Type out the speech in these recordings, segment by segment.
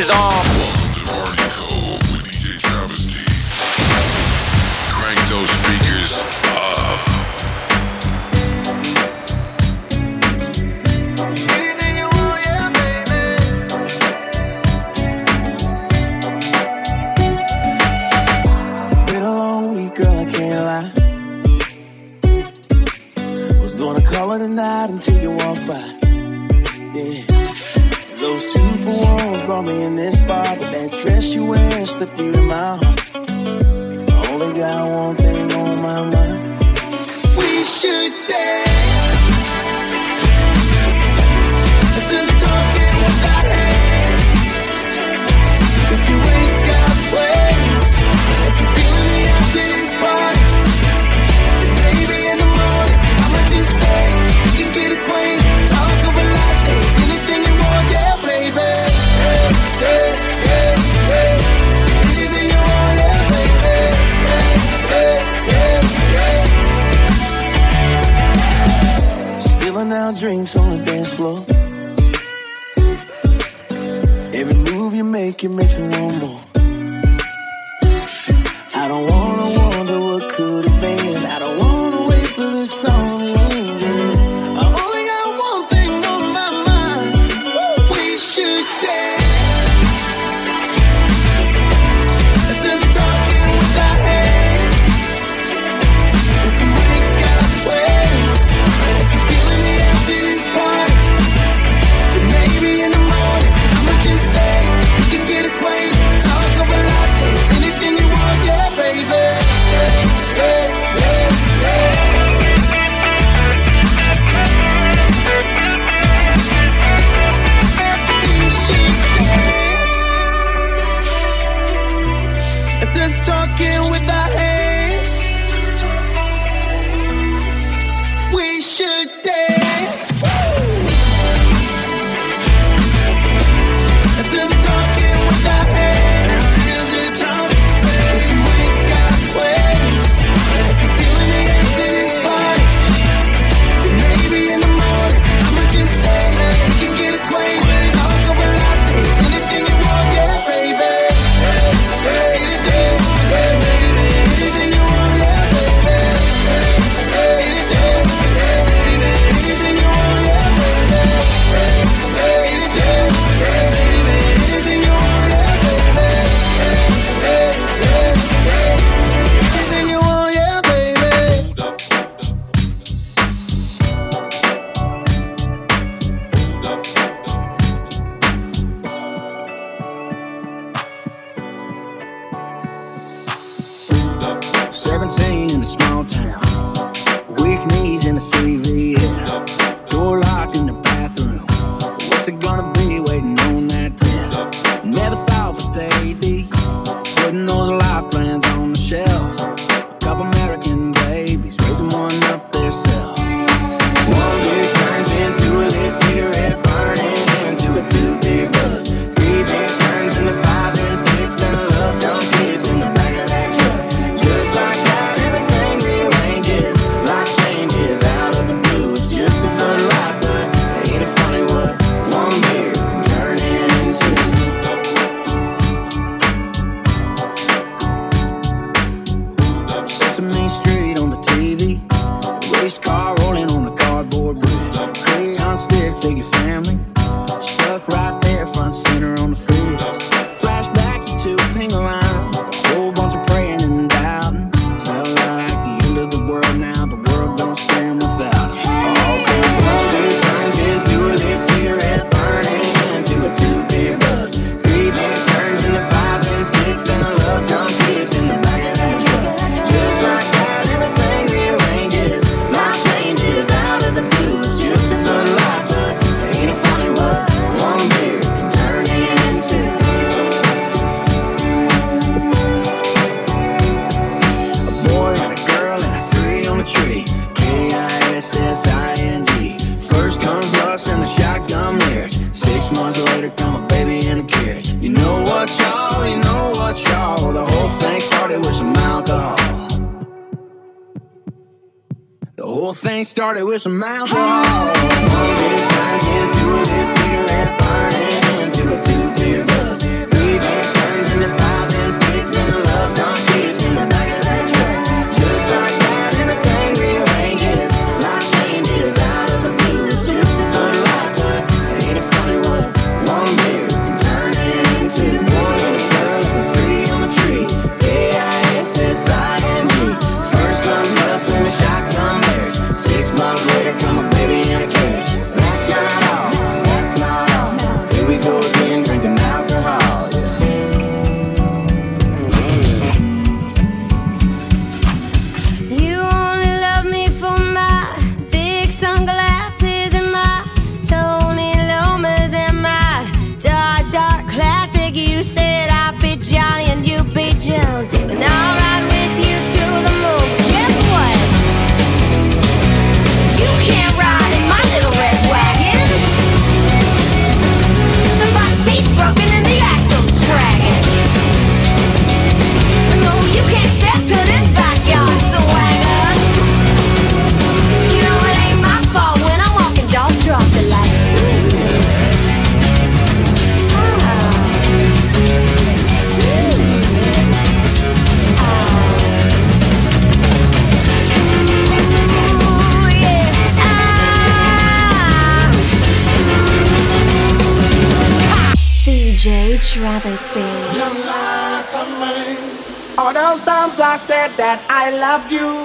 is on. Started with some I loved you.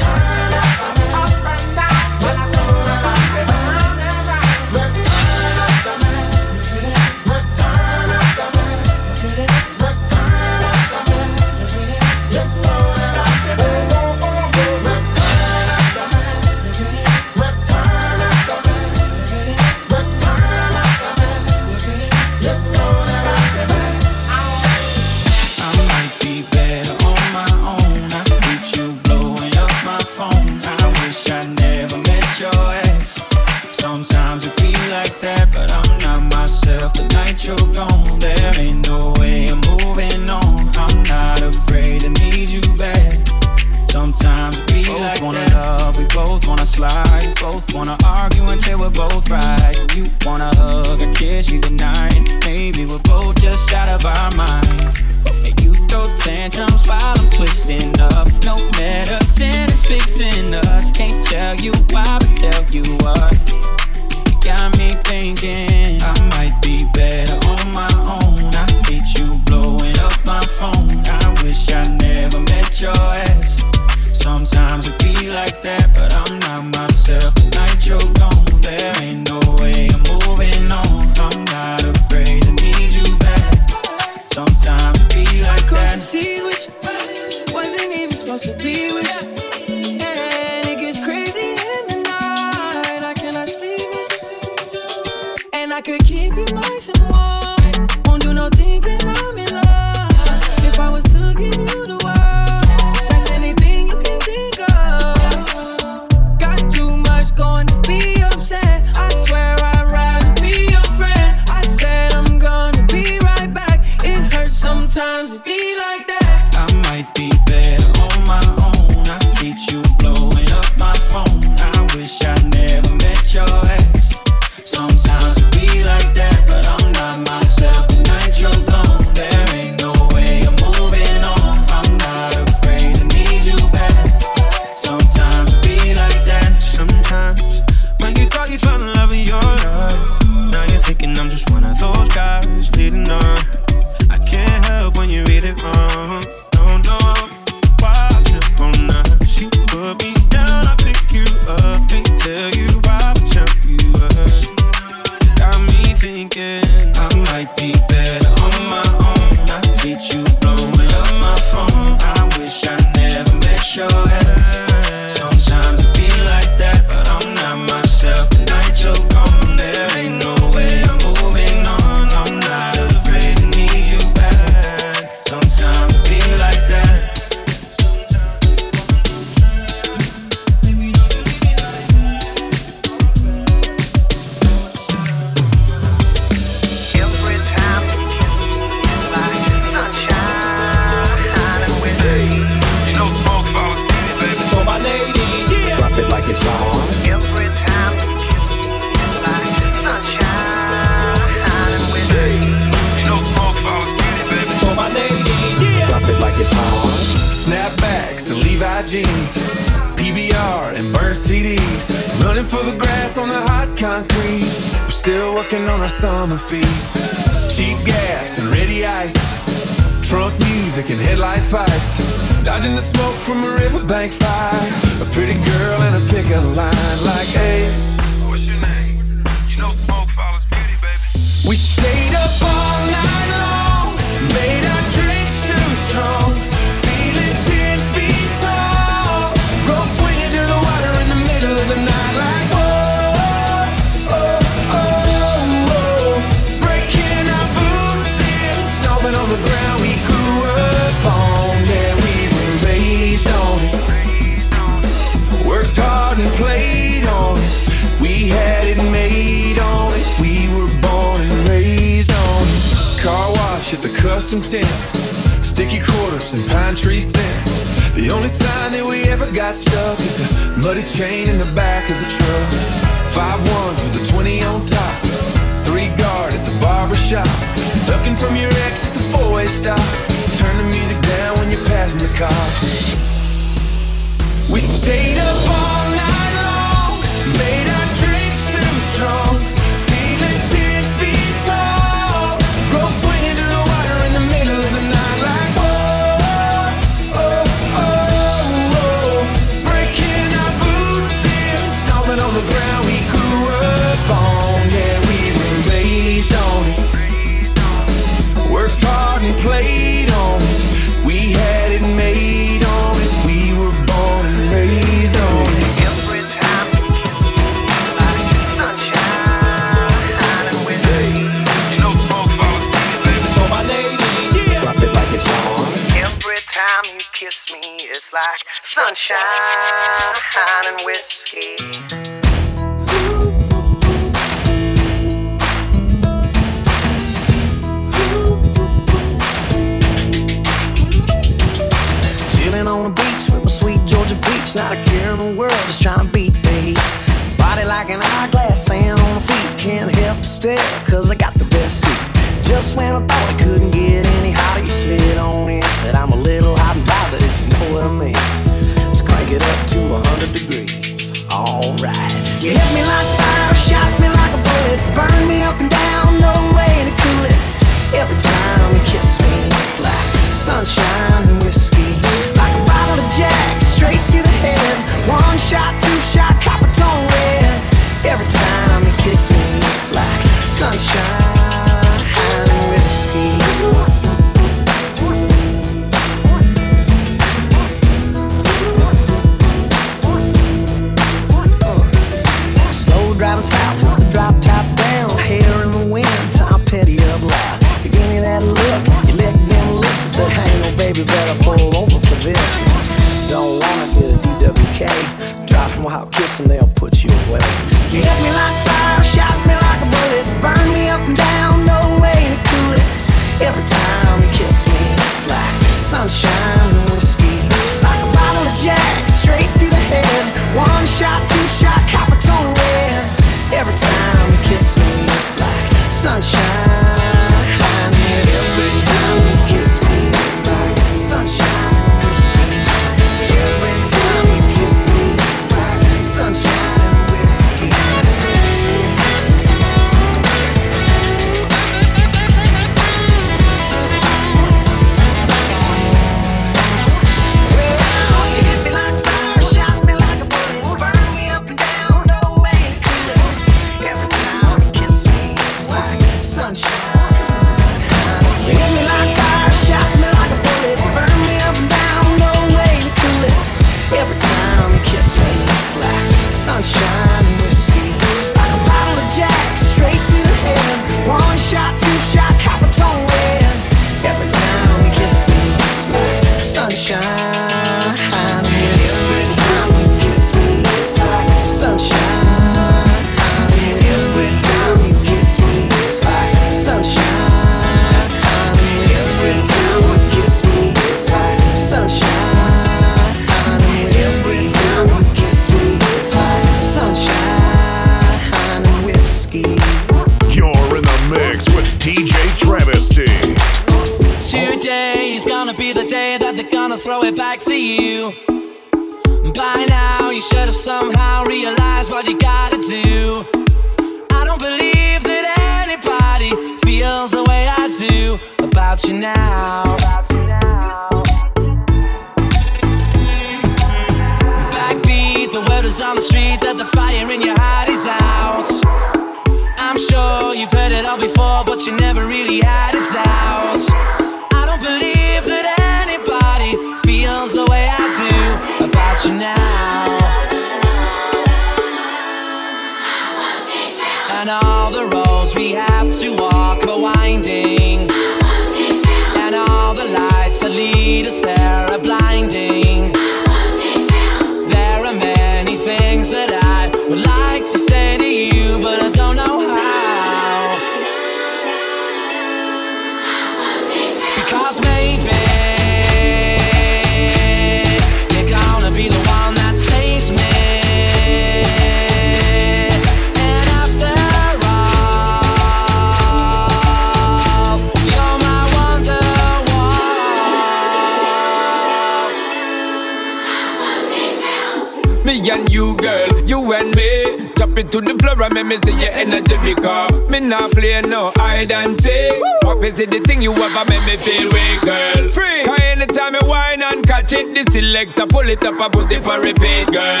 And you, girl, you and me. Drop it to the floor and make me see your energy because me not play no hide and seek. What is it the thing you ever make me feel weak, girl? Free. Cause anytime you whine and catch it, the selector pull it up and put it for repeat, girl.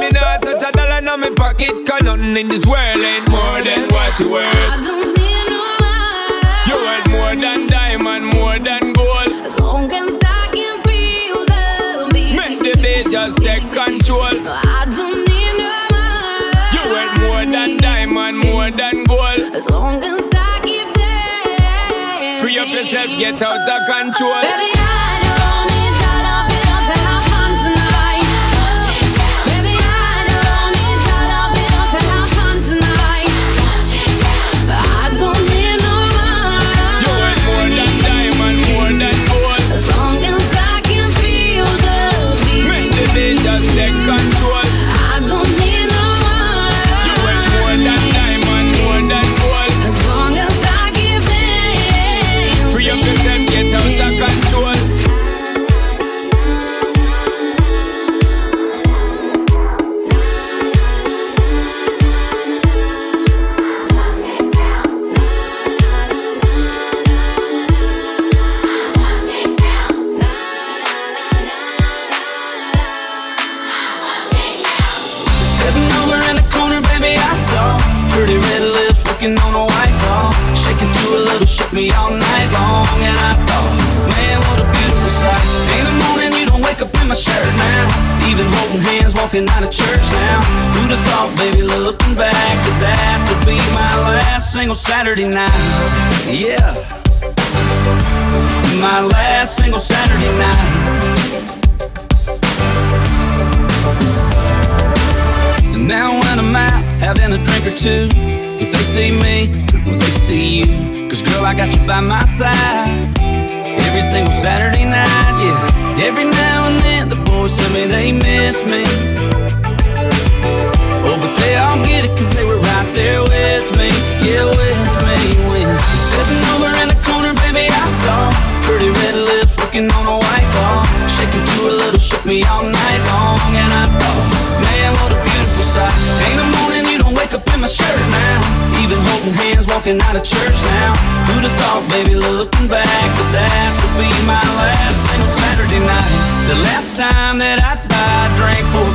Me not touch a dollar in my pocket, cause nothing in this world ain't more than what you worth. I don't need no man. You worth more than diamond, more than gold. As long as I Make just take control. I don't need no man. You worth more than diamond, more than gold. As long as I keep dancing. Free up yourself, get out of control. Baby, I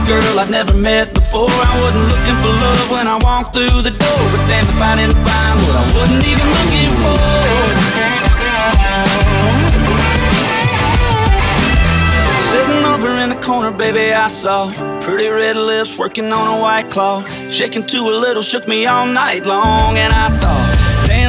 girl I'd never met before. I wasn't looking for love when I walked through the door. But damn if I didn't find what I wasn't even looking for. Sitting over in the corner, baby, I saw pretty red lips working on a white claw. Shaking to a little, shook me all night long. And I thought,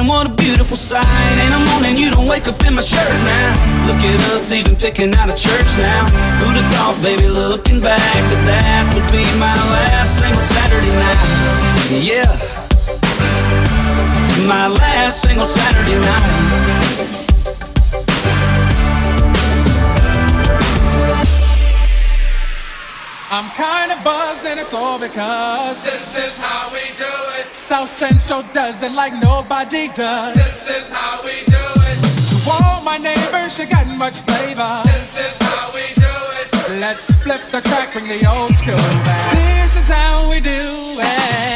what a beautiful sight. In the morning, you don't wake up in my shirt now. Look at us, even picking out of church now. Who'd have thought, baby, looking back, that that would be my last single Saturday night? Yeah. My last single Saturday night. I'm kinda buzzed and it's all because This is how we do it. South Central does it like nobody does. This is how we do it. To all my neighbors, you got much flavor. This is how we do it. Let's flip the track, bring the old school back. This is how we do it.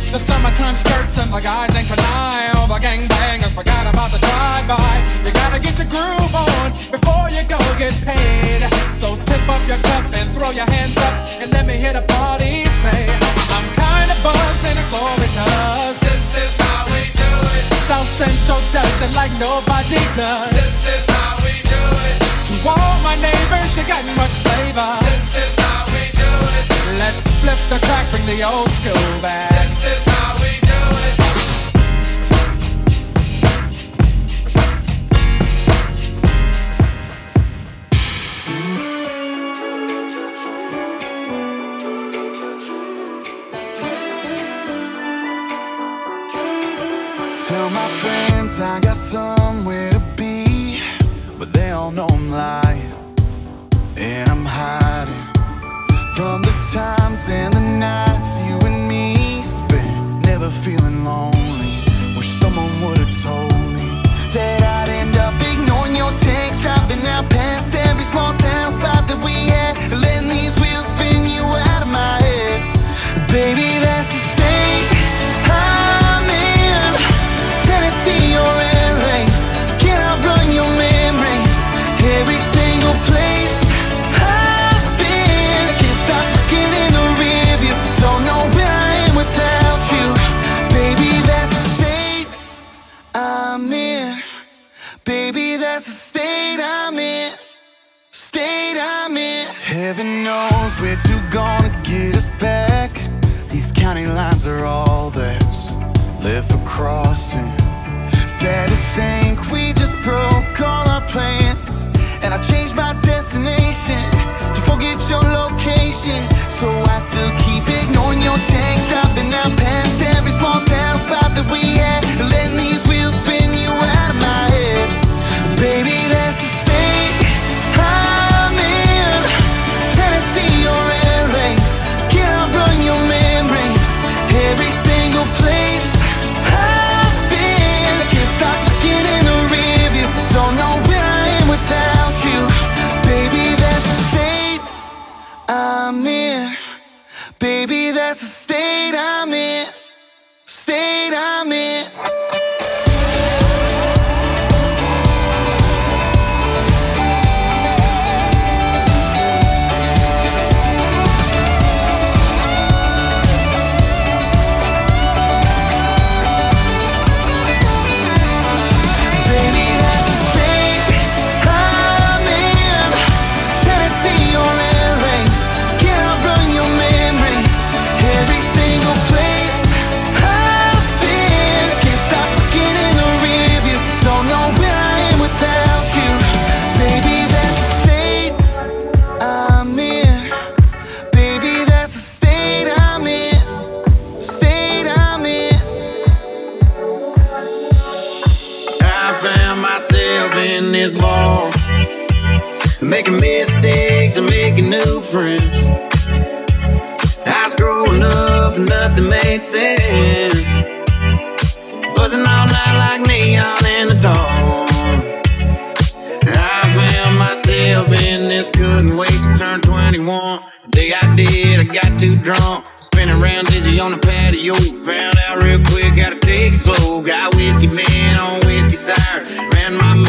The summertime skirts and the guys ain't canine. All the gangbangers forgot about the drive-by. You gotta get your groove on before you go get paid. So tip up your cup and throw your hands up and let me hear the party say, I'm kinda buzzed and it's all because This is how we do it. South Central does it like nobody does. This is how we do it. To all my neighbors, you got much flavor. This is how we do it. Let's flip the track, bring the old school back.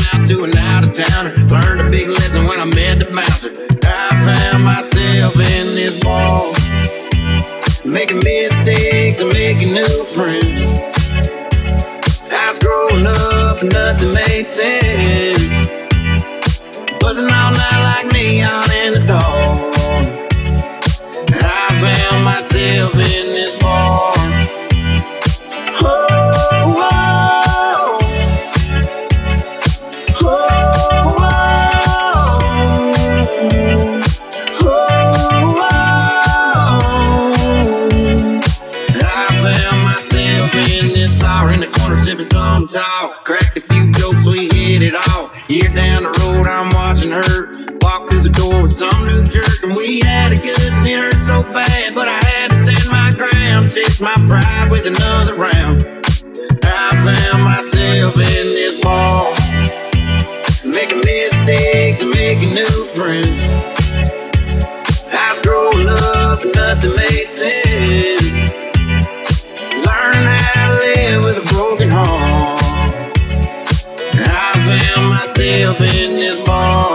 Mouth to an out of towner. Learned a big lesson when I met the bouncer. I found myself in this bar. Making mistakes and making new friends. I was growing up and nothing made sense. Buzzing all night like neon in the dawn. I found myself in this bar. talk. Cracked a few jokes, we hit it off. Year down the road, I'm watching her walk through the door with some new jerk. And we had a good, and it hurt so bad. But I had to stand my ground, chase my pride with another round. I found myself in this ball, making mistakes and making new friends. I was growing up, nothing made sense. myself in this bar.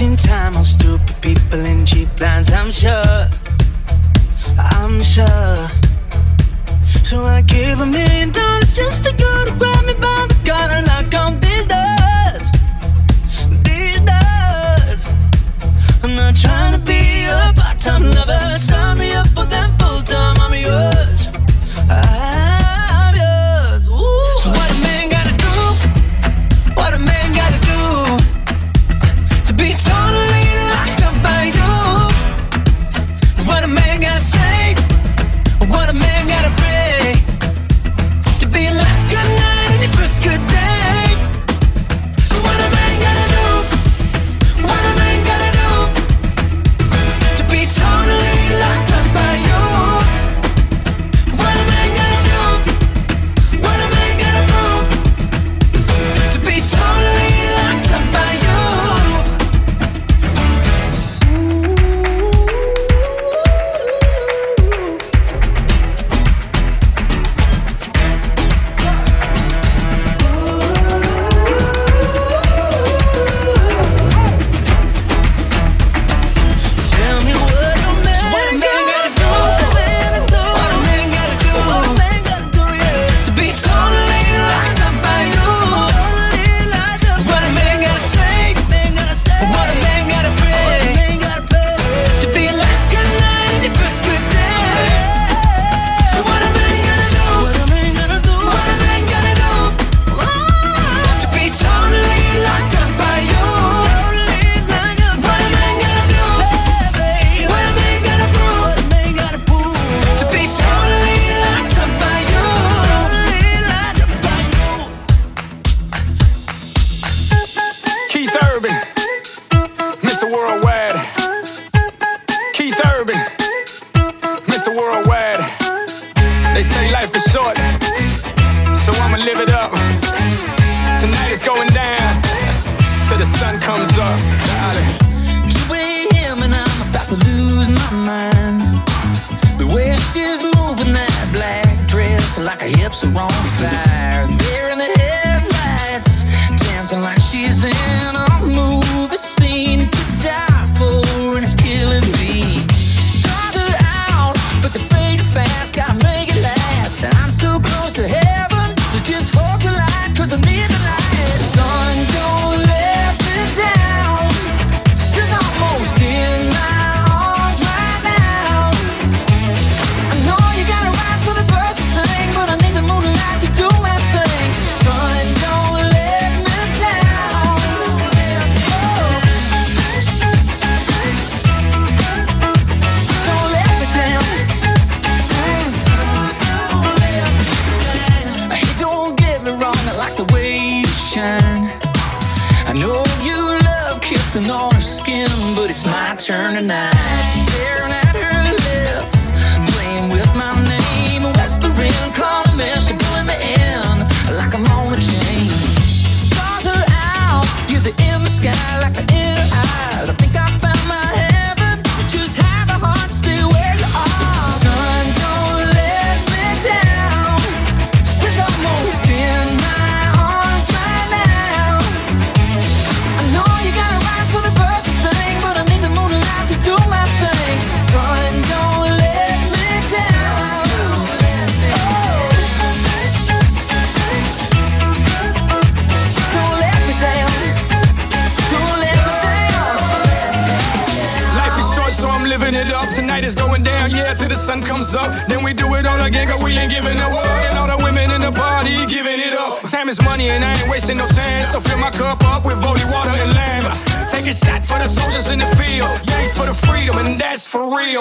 wasting time on stupid people in cheap lines. I'm sure, I'm sure. So I give a million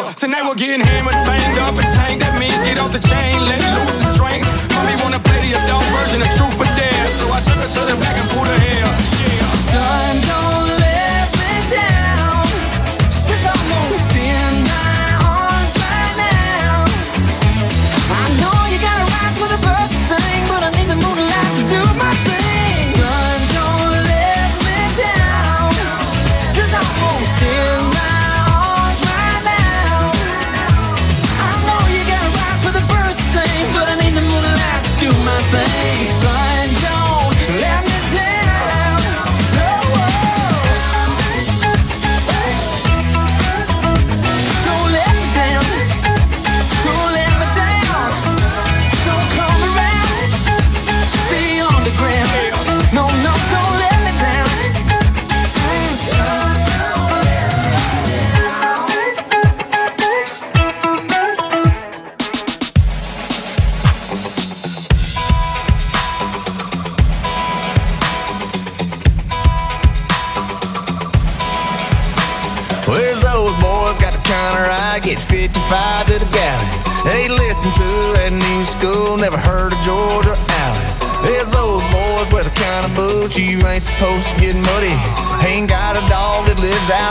Tonight we're getting hammered,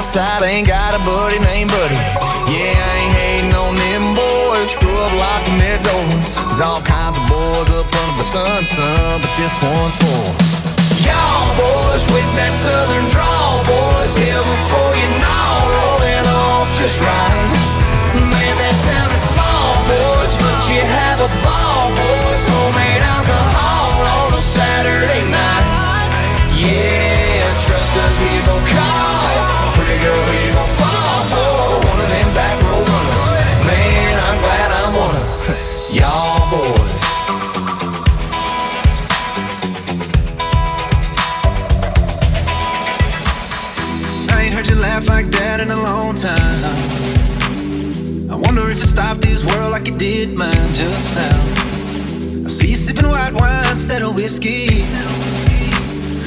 outside, ain't got a buddy named Buddy. Yeah, I ain't hating on them boys, grew up locking their doors. There's all kinds of boys up under the sun, son, but this one's for Y'all boys with that southern drawl, boys, here before you know, rolling off just right. Man, that town is small, boys, but you have a ball, boys. Homemade alcohol on a Saturday night. Yeah, did mine just now. I see you sipping white wine instead of whiskey.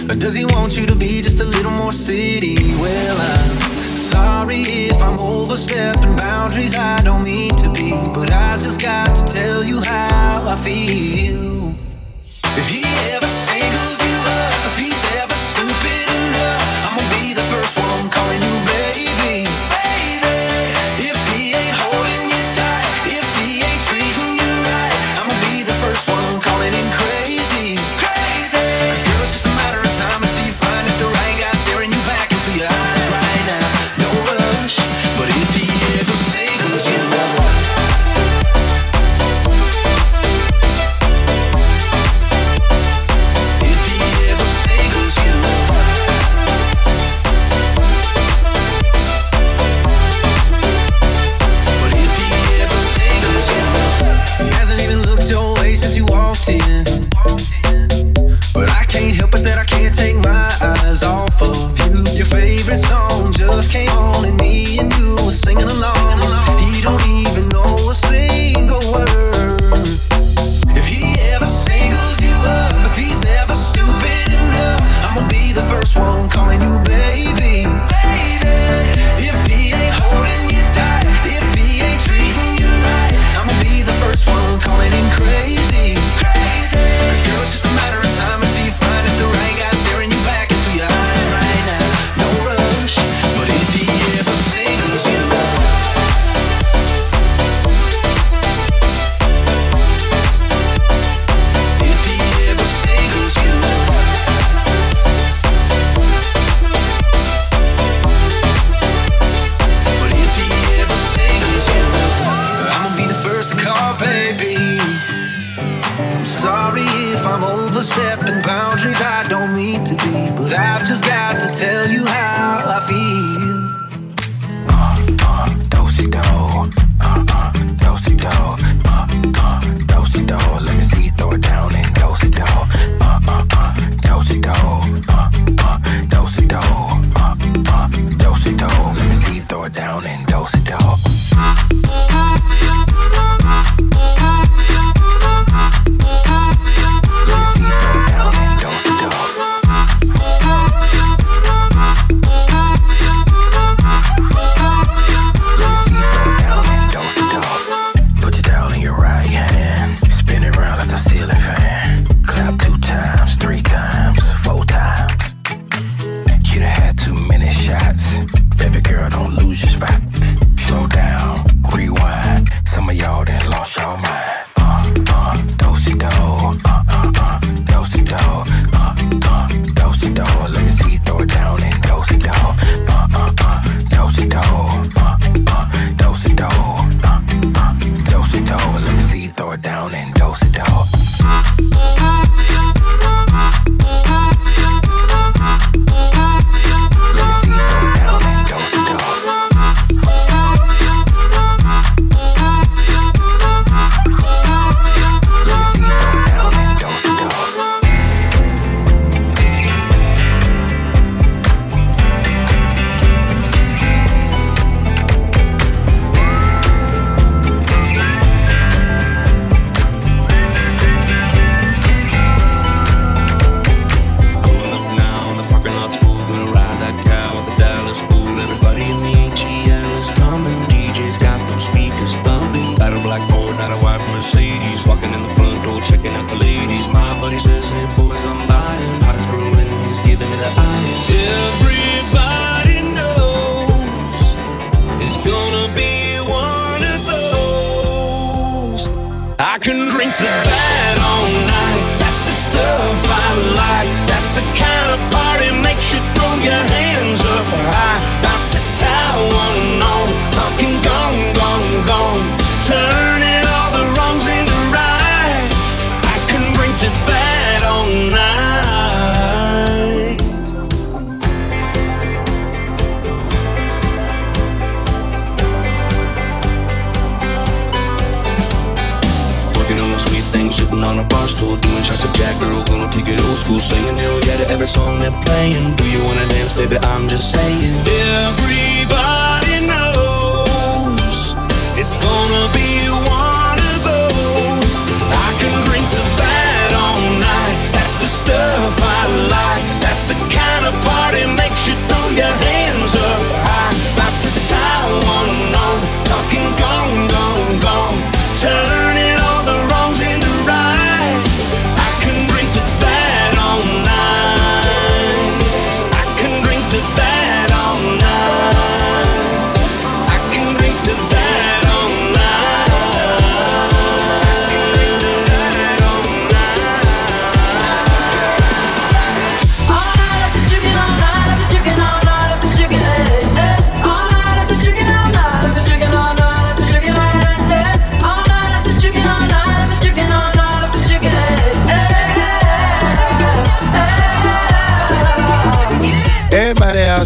Or does he want you to be just a little more city? Well, I'm sorry if I'm overstepping boundaries I don't mean to be. But I just got to tell you how I feel. If he ever singles you every song they're playing. Do you wanna dance, baby? I'm just saying. Everybody knows it's gonna be one of those. I can drink to that all night. That's the stuff I like. That's the kind of party makes you throw your hands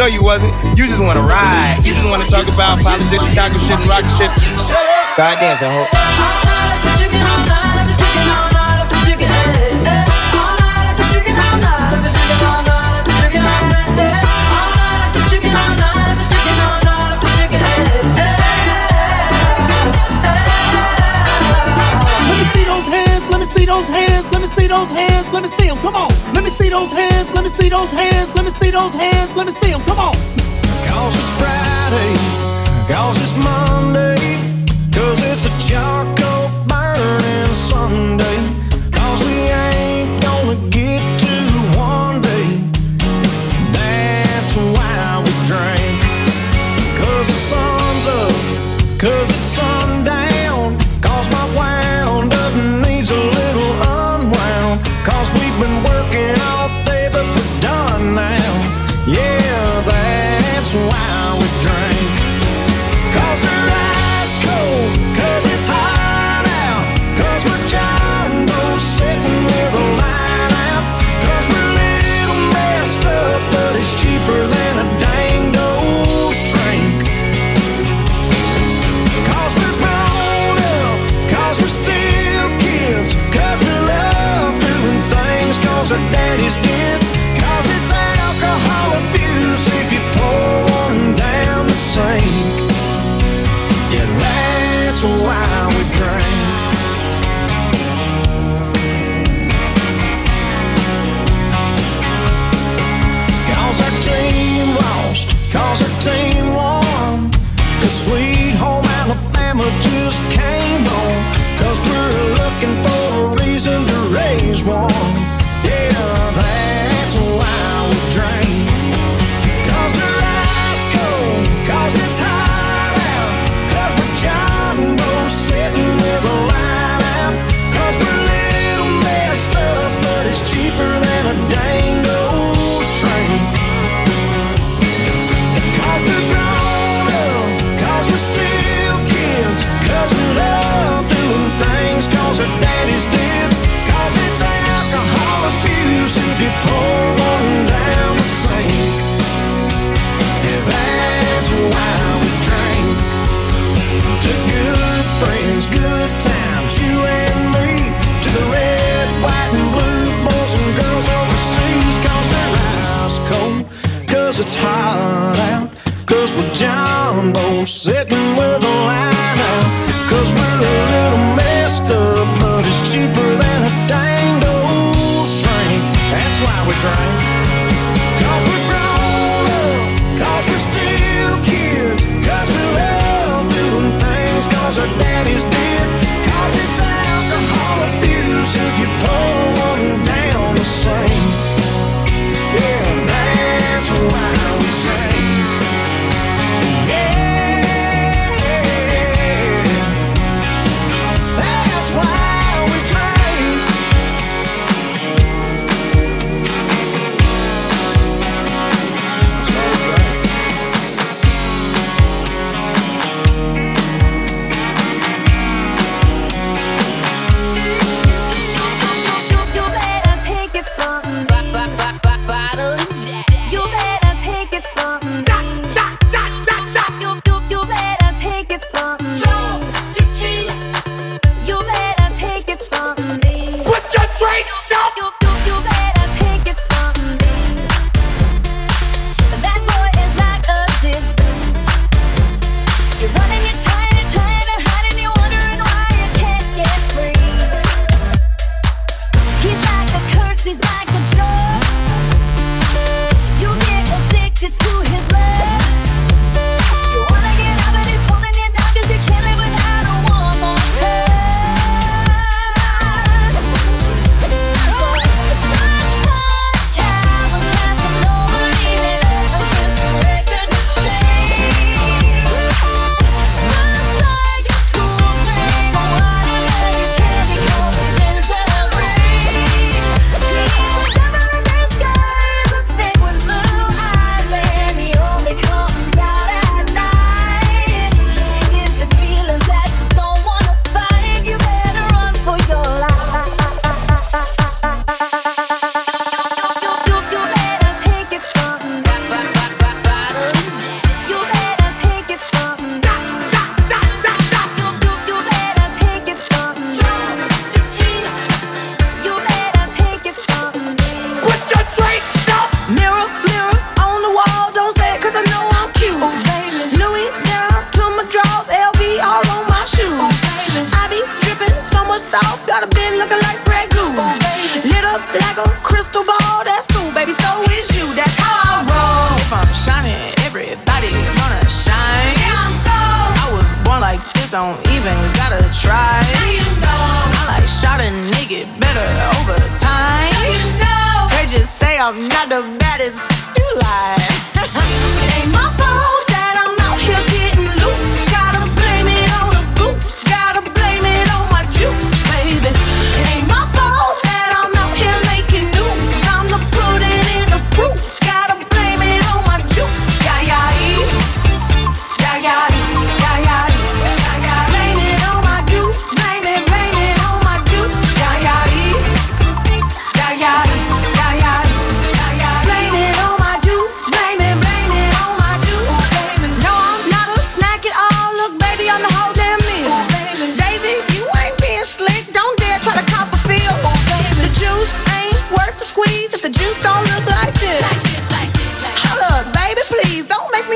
No, you wasn't. You just wanna ride. You just wanna talk about politics, Chicago shit, and rocket shit. Start dancing, ho. Those hands, see those hands, let me see them, come on. Let me see those hands, let me see those hands, let me see those hands, let me see them, come on. Cause it's Friday, cause it's Monday, cause it's a charcoal burning Sunday, cause we ain't gonna get to one day. That's why we drink, cause the sun's up, cause why we drink. Cause we're grown up, cause we're still kids, cause we love doing things, cause our daddies did. Cause it's alcohol abuse if you pour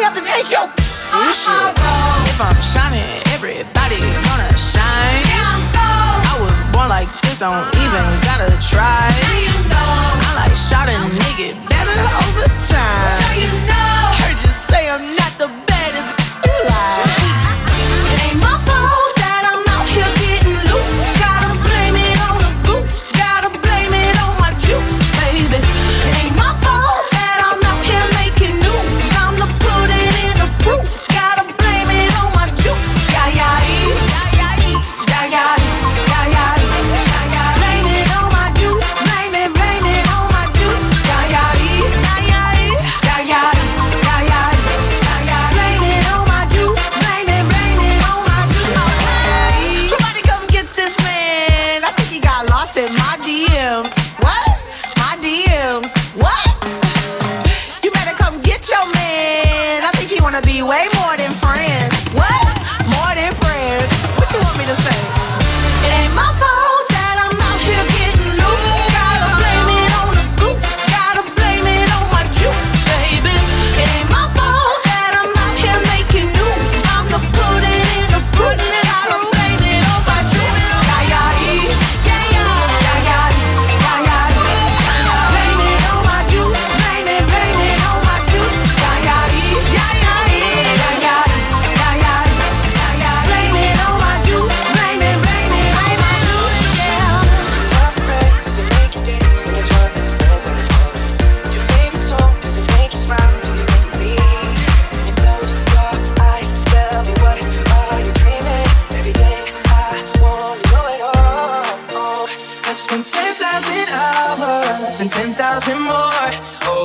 have to take your shit. If I'm shining, everybody gonna shine. Yeah, I'm gold. I was born like this, don't even gotta try. Now you know. I like shot a nigga better over time. Now you know. Heard you say I'm not.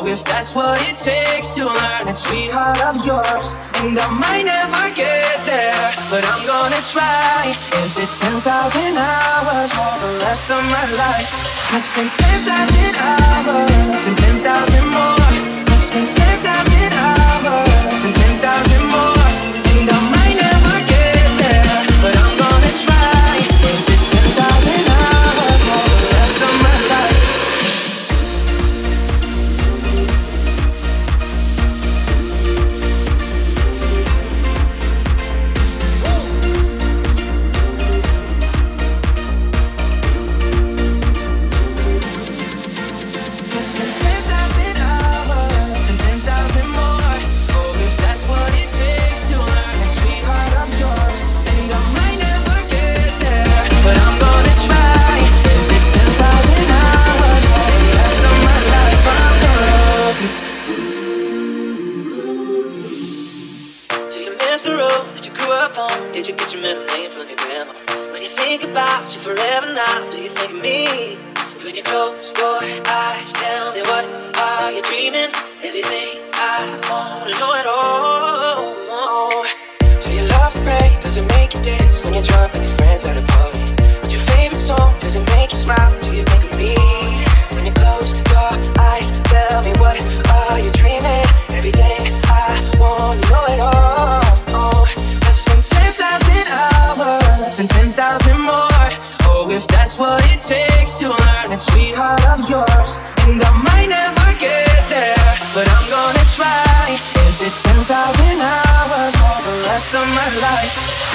If that's what it takes to learn that sweetheart of yours. And I might never get there, but I'm gonna try. If it's 10,000 hours for the rest of my life, let's spend 10,000 hours and 10,000 more. Let's spend 10,000 hours and 10,000 more. Forever now, do you think of me? When you close your eyes, tell me what are you dreaming? Everything I wanna know at all. Do you love rain? Does it make you dance when you're drunk with your friends at a party? What's your favorite song? Does it make you smile? Do you think of me? When you close your eyes, tell me what are you dreaming? Everything I wanna know it all. Let's spend 10,000 hours and 10,000 it takes to learn that sweetheart of yours. And I might never get there, but I'm gonna try. If it's 10,000 hours for the rest of my life,